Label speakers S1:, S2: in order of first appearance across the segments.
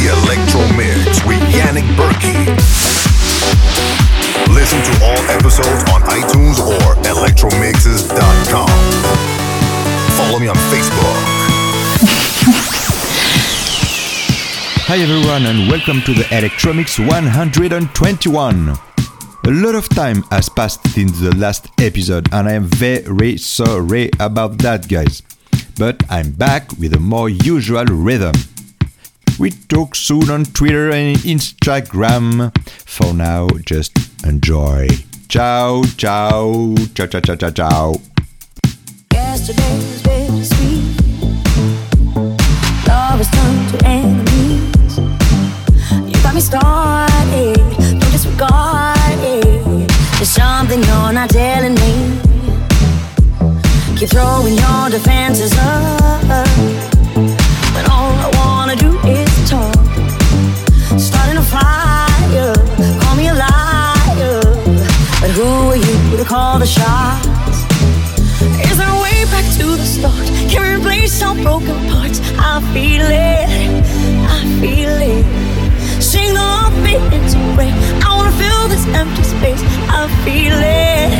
S1: the Electro Mix with Yannick Berkey. Listen to all episodes on iTunes or electromixes.com. Follow me on Facebook.
S2: Hi everyone and welcome to the Electromix 121. A lot of time has passed since the last episode and I am very sorry about that guys. But I'm back with a more usual rhythm. We talk soon on Twitter and Instagram. For now, just enjoy. Ciao, ciao, ciao, ciao, ciao, ciao, ciao.
S3: Something you're not telling me. Keep throwing your defenses up. The shots? Is there a way back to the start? Can we replace all broken parts? I feel it, I feel it. Sing the love beat rain. I wanna fill this empty space. I feel it,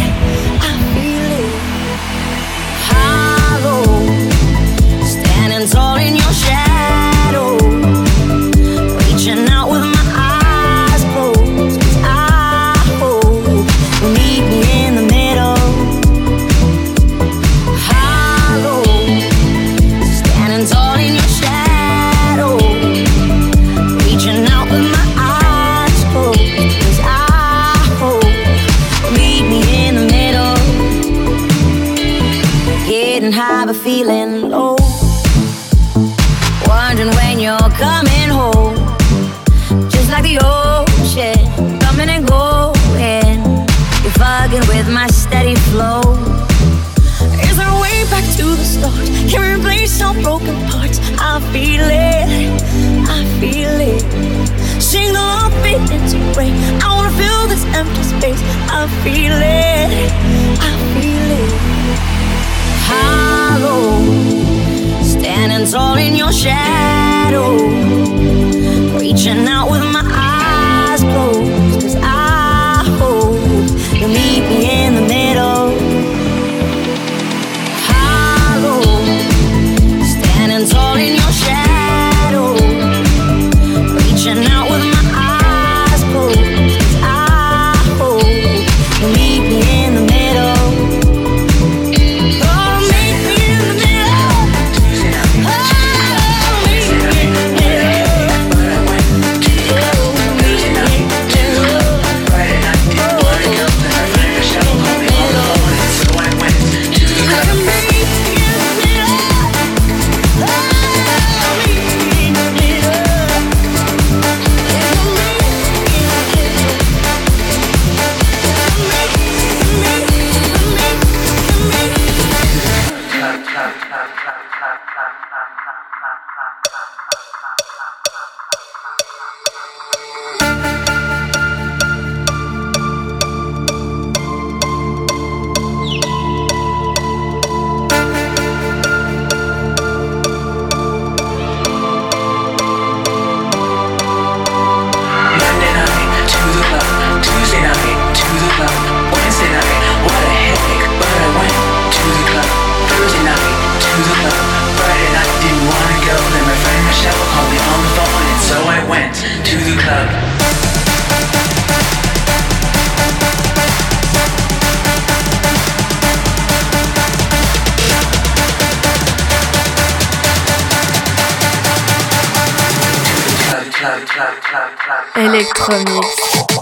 S3: I feel it. Hollow, standing tall in your shadow, feeling
S4: Electromix.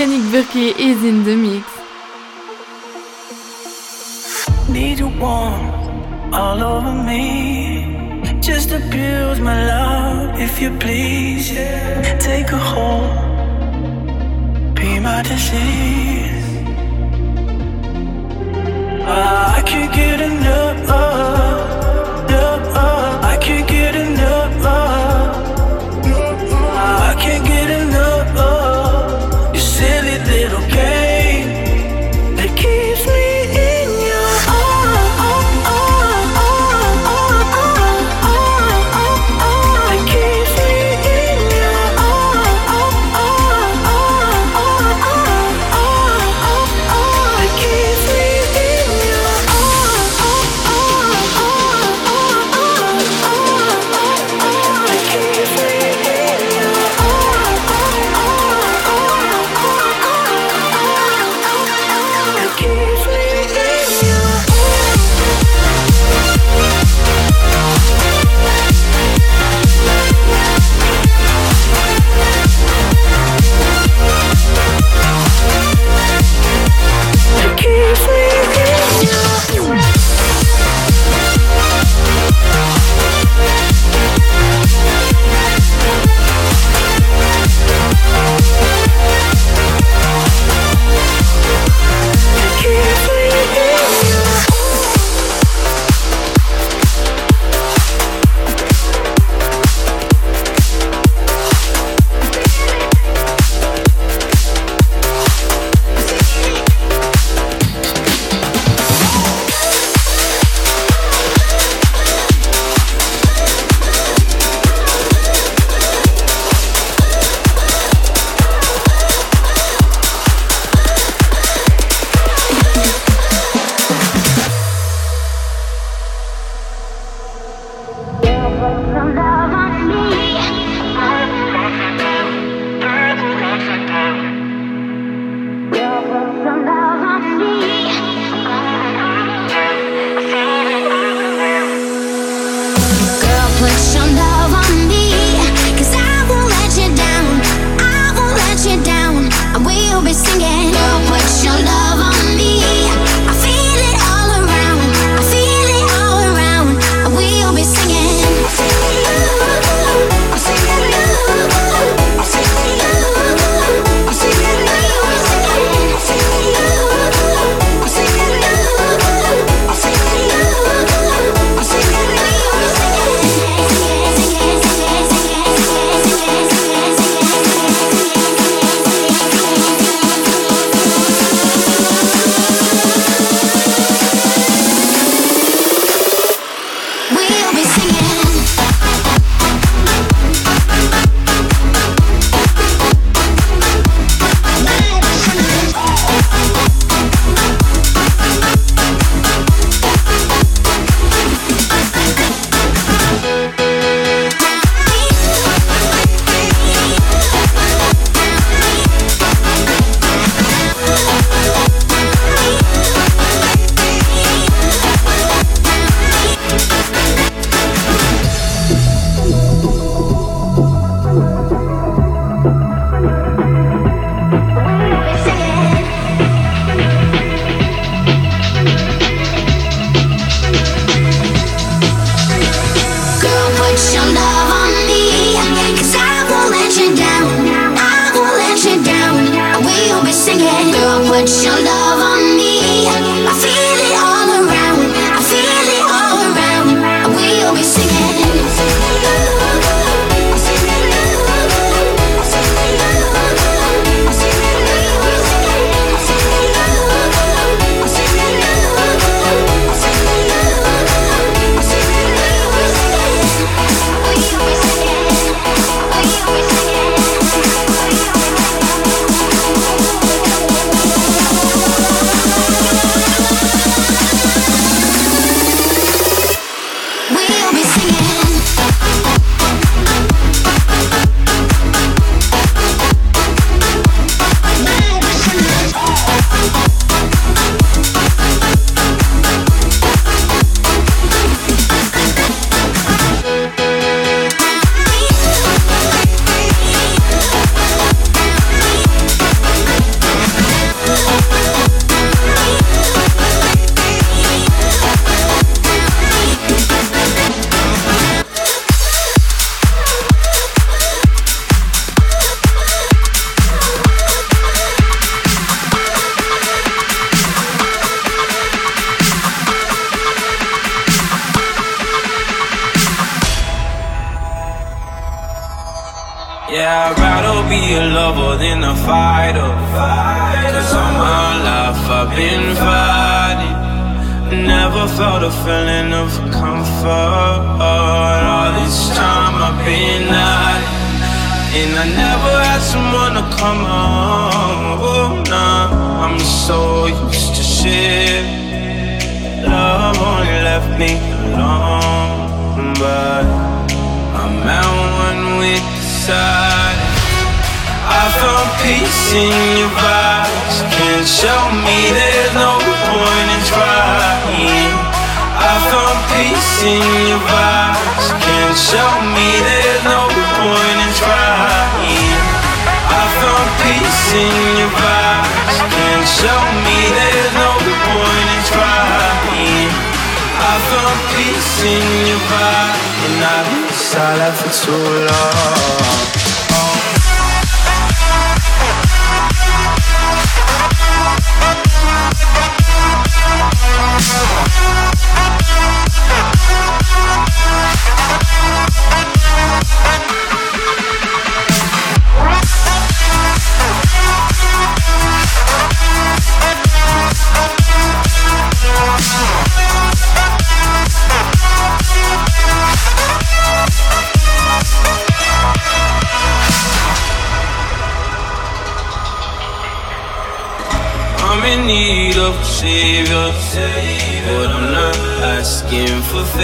S5: Yannick Burke is in the mix.
S6: Need you warm all over me. Just abuse my love if you please. Yeah. Take a hold, be my disease. Uh, I can't get enough. Uh, uh, I can't get enough. All this time I've been out, and I never had someone to come home. Oh, nah, I'm so used to shit.
S7: Love only left me alone, but I'm out one with the side. I found peace in your vibes. Can't show me there's no point in trying. I found peace in your vibes. Can't show me there's no point in trying. I found peace in your vibes. Can't show me there's no point in trying. I found peace in your and I've been silent for too long.
S4: Oh.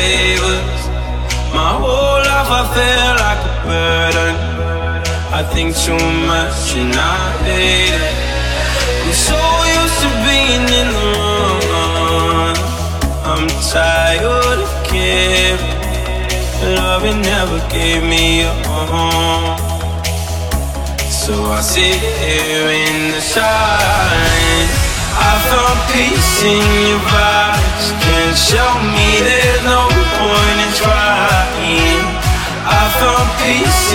S6: flavors. My
S8: whole life I
S9: feel like a burden. I think too much and I hate it. I'm so used to being in the wrong. I'm tired of caring. Loving never
S8: gave me a home. So I sit here in the silence. I found peace in your vibes. Can't show me that.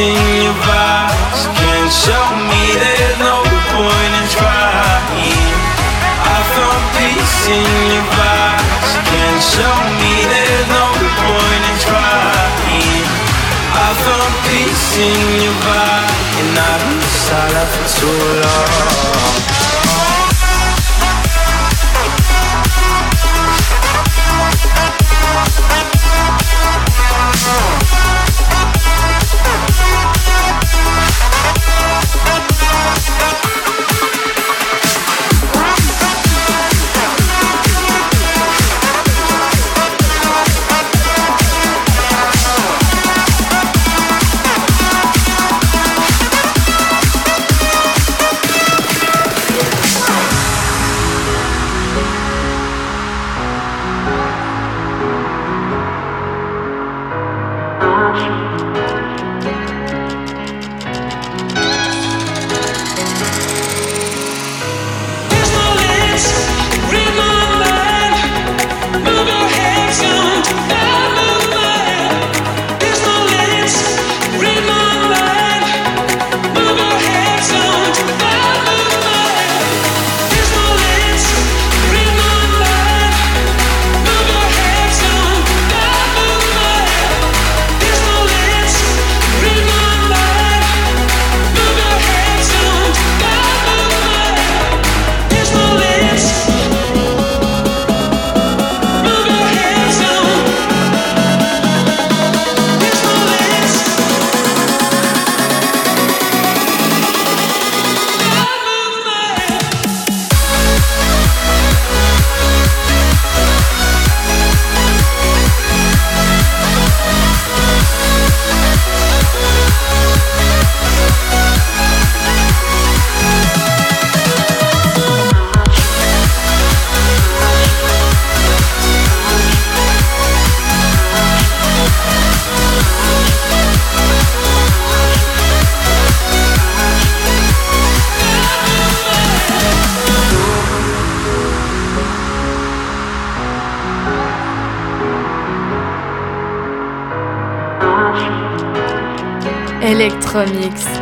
S8: In your vibes. Can't show me there's no
S9: point in trying. I found peace in your vibes. Can't show me there's no point in trying. I found peace in your vibe, and I've been silent for too long. Electromix.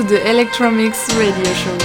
S9: To
S10: the Electromix radio show.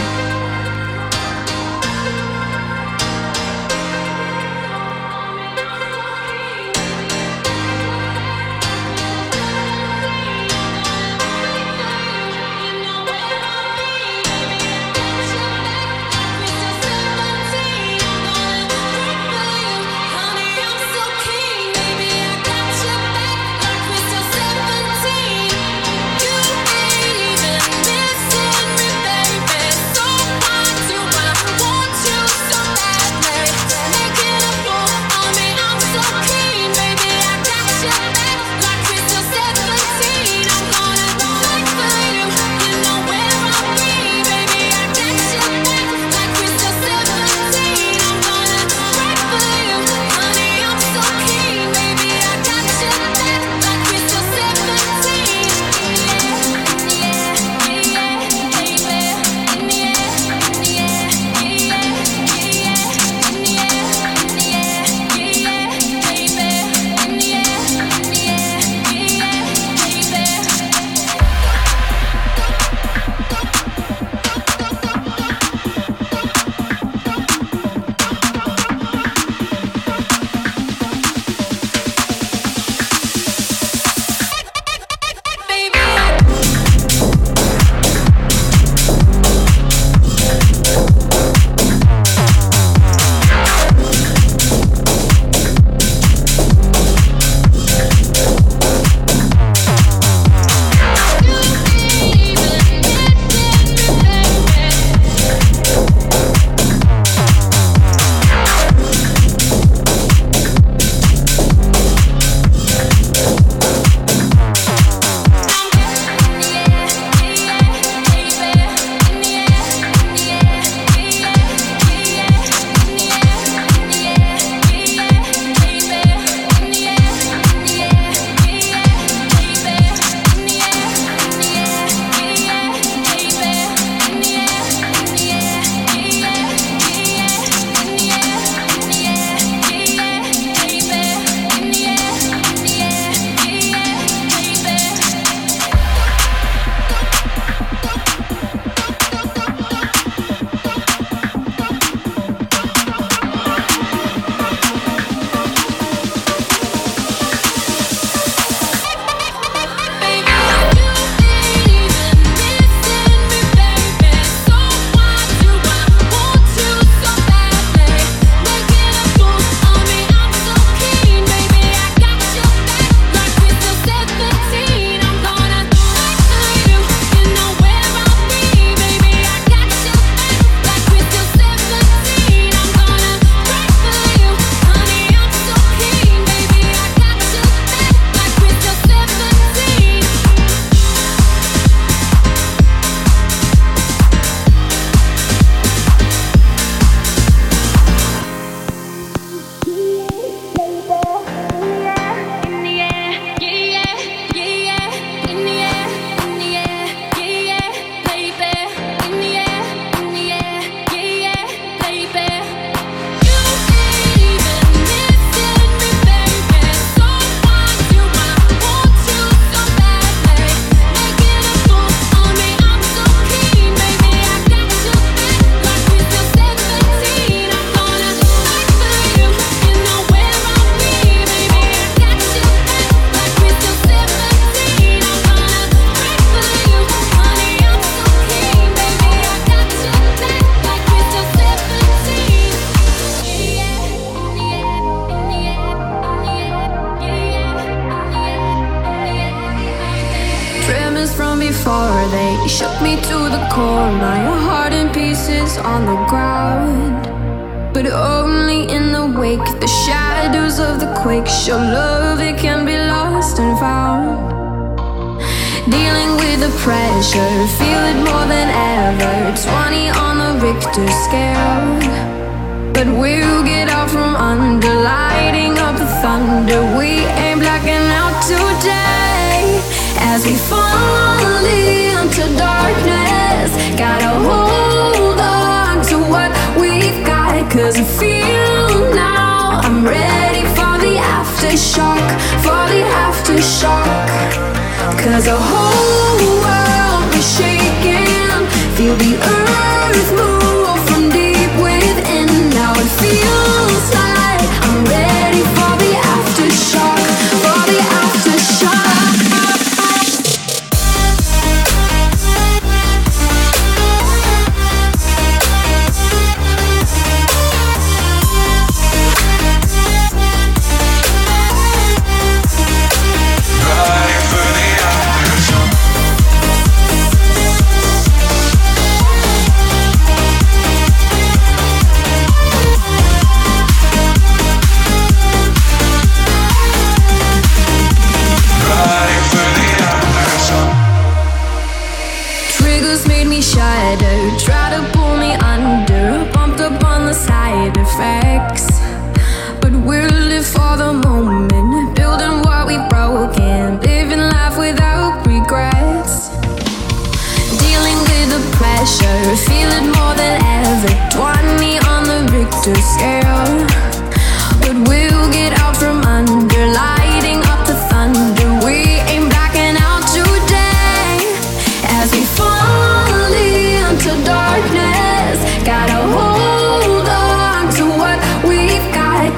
S10: My heart in pieces on the ground. But only in the wake, the shadows of the quake show love, it can be lost and found. Dealing with the pressure, feel it more than ever. 20 on the Richter scale. But we'll get out from under, lighting up the thunder. We ain't blacking out today as we fall into darkness. Gotta hold on to what we've got, cause I feel now I'm ready for the aftershock, for the aftershock. Cause the whole world is shaking, feel the earth move from deep within. Now it feels like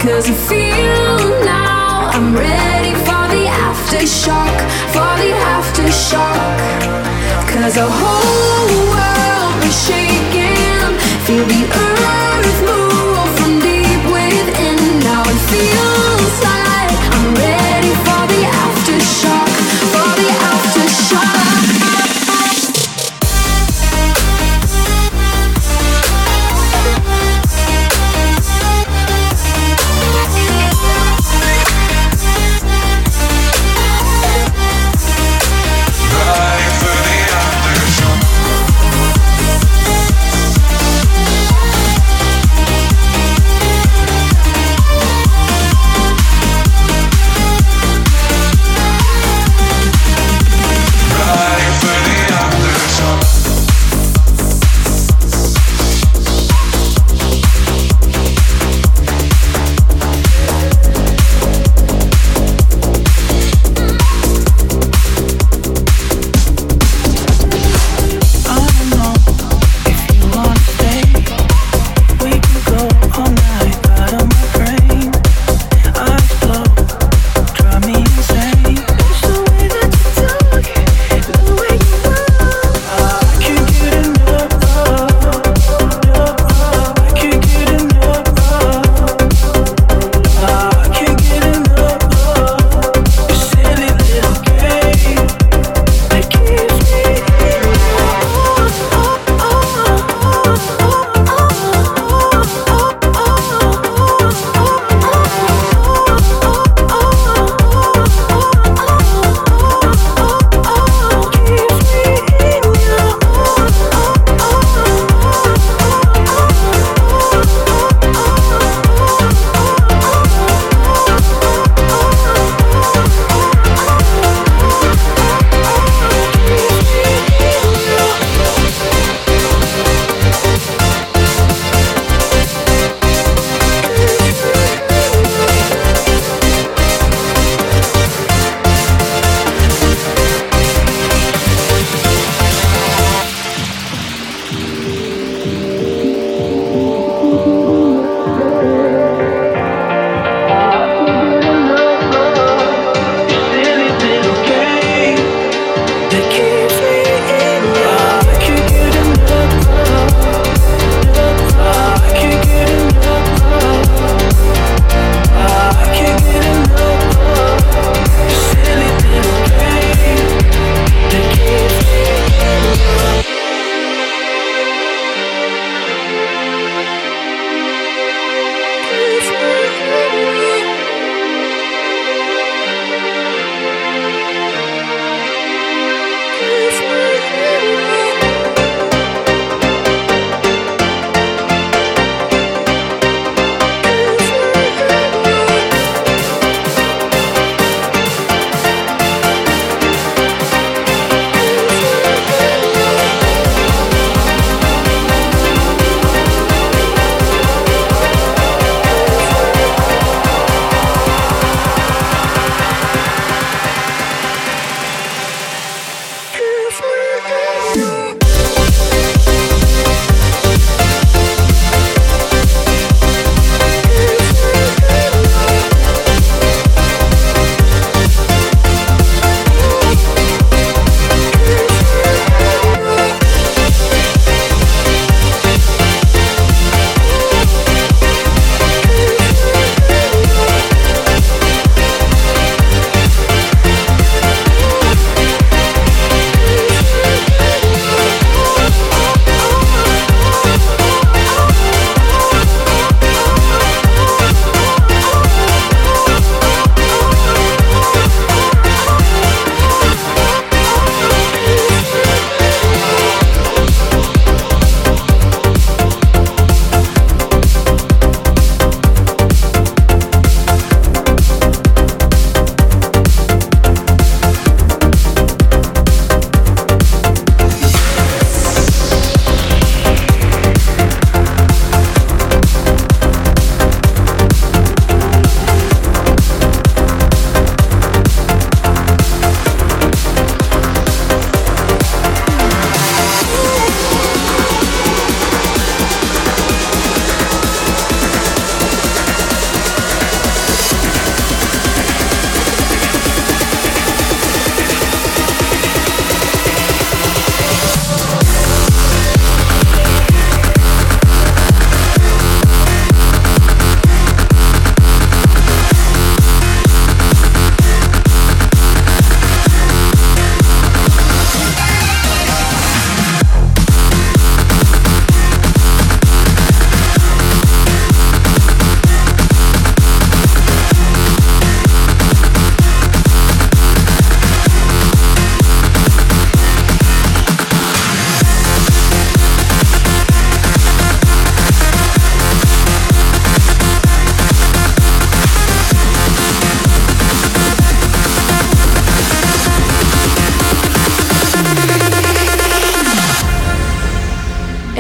S10: cause I feel now I'm ready for the aftershock, for the aftershock. Cause the whole world is shaking, feel the earth Now it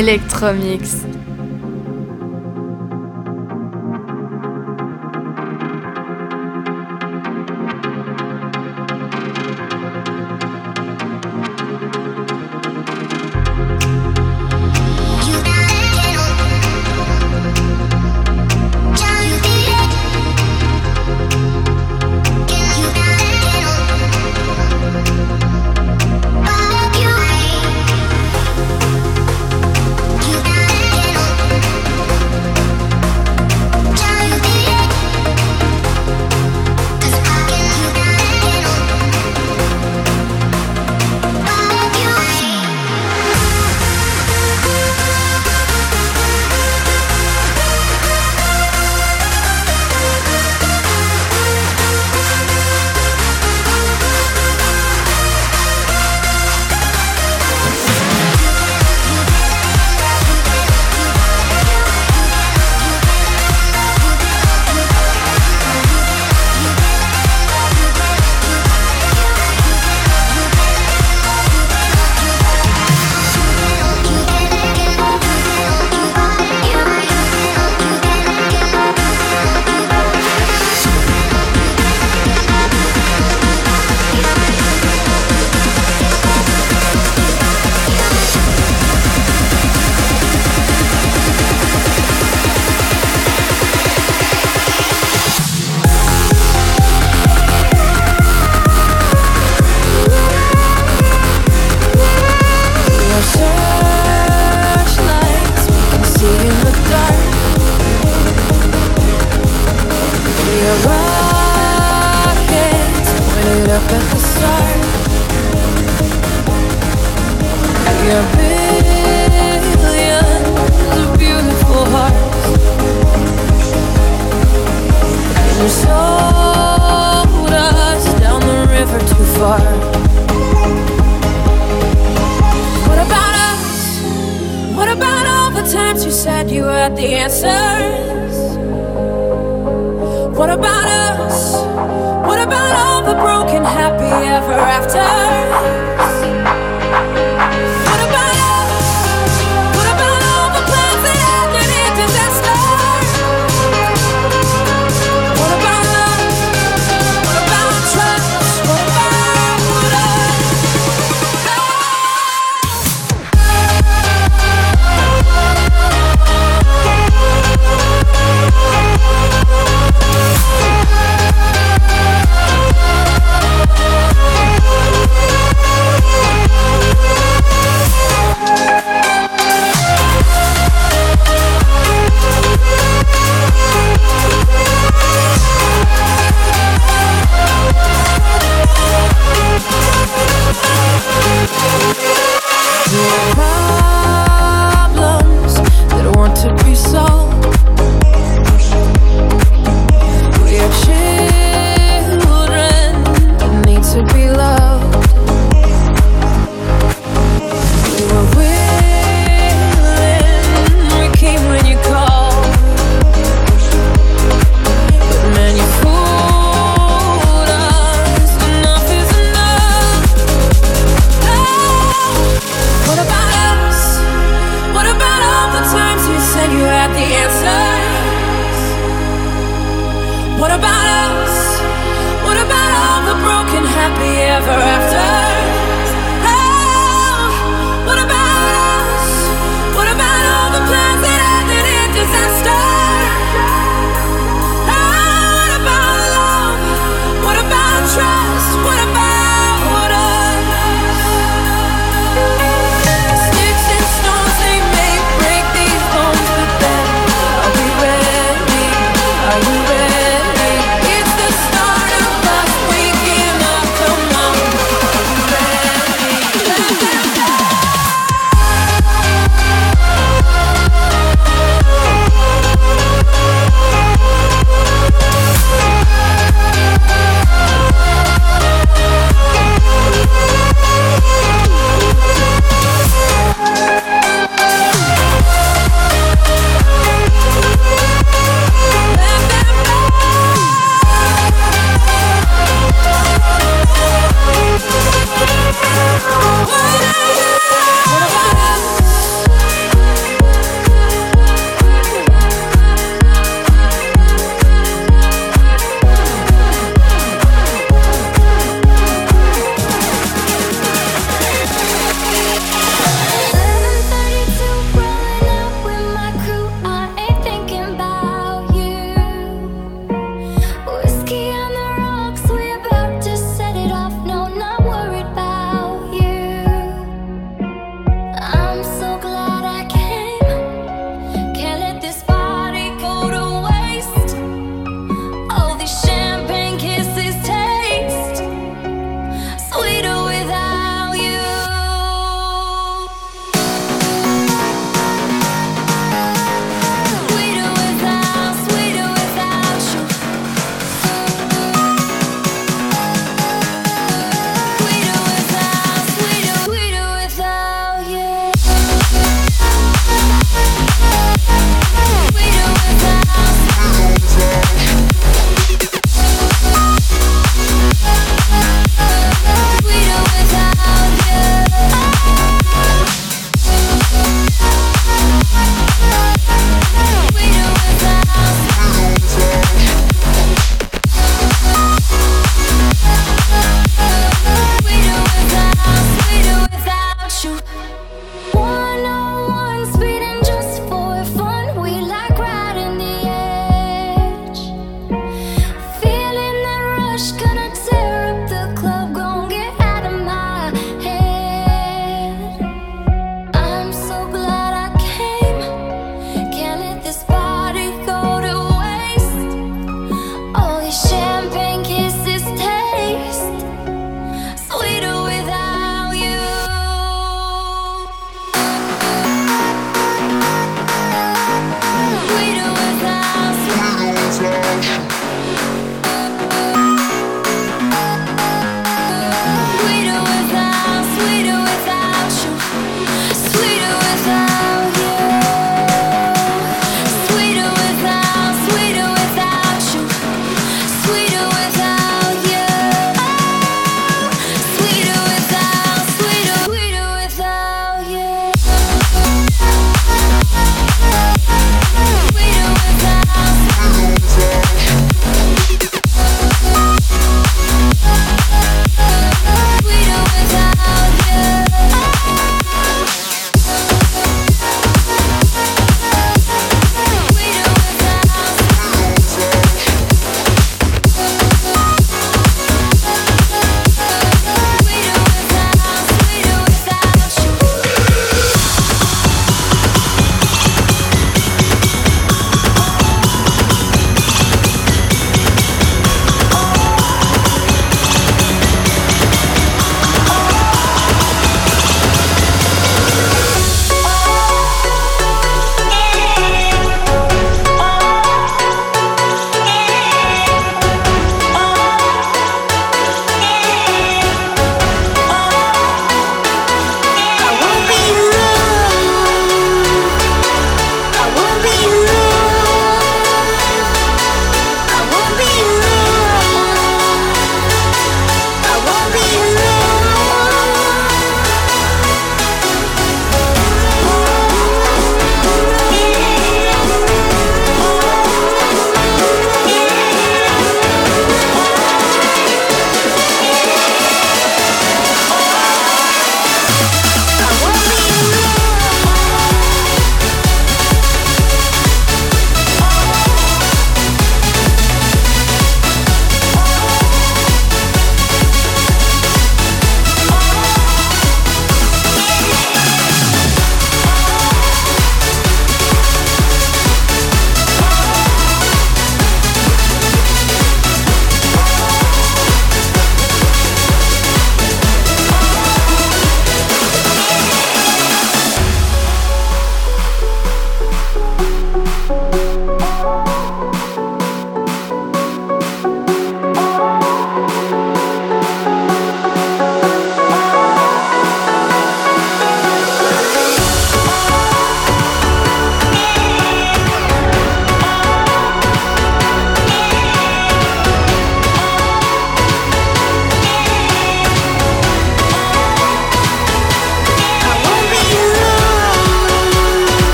S4: Electromix.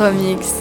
S5: Electromix.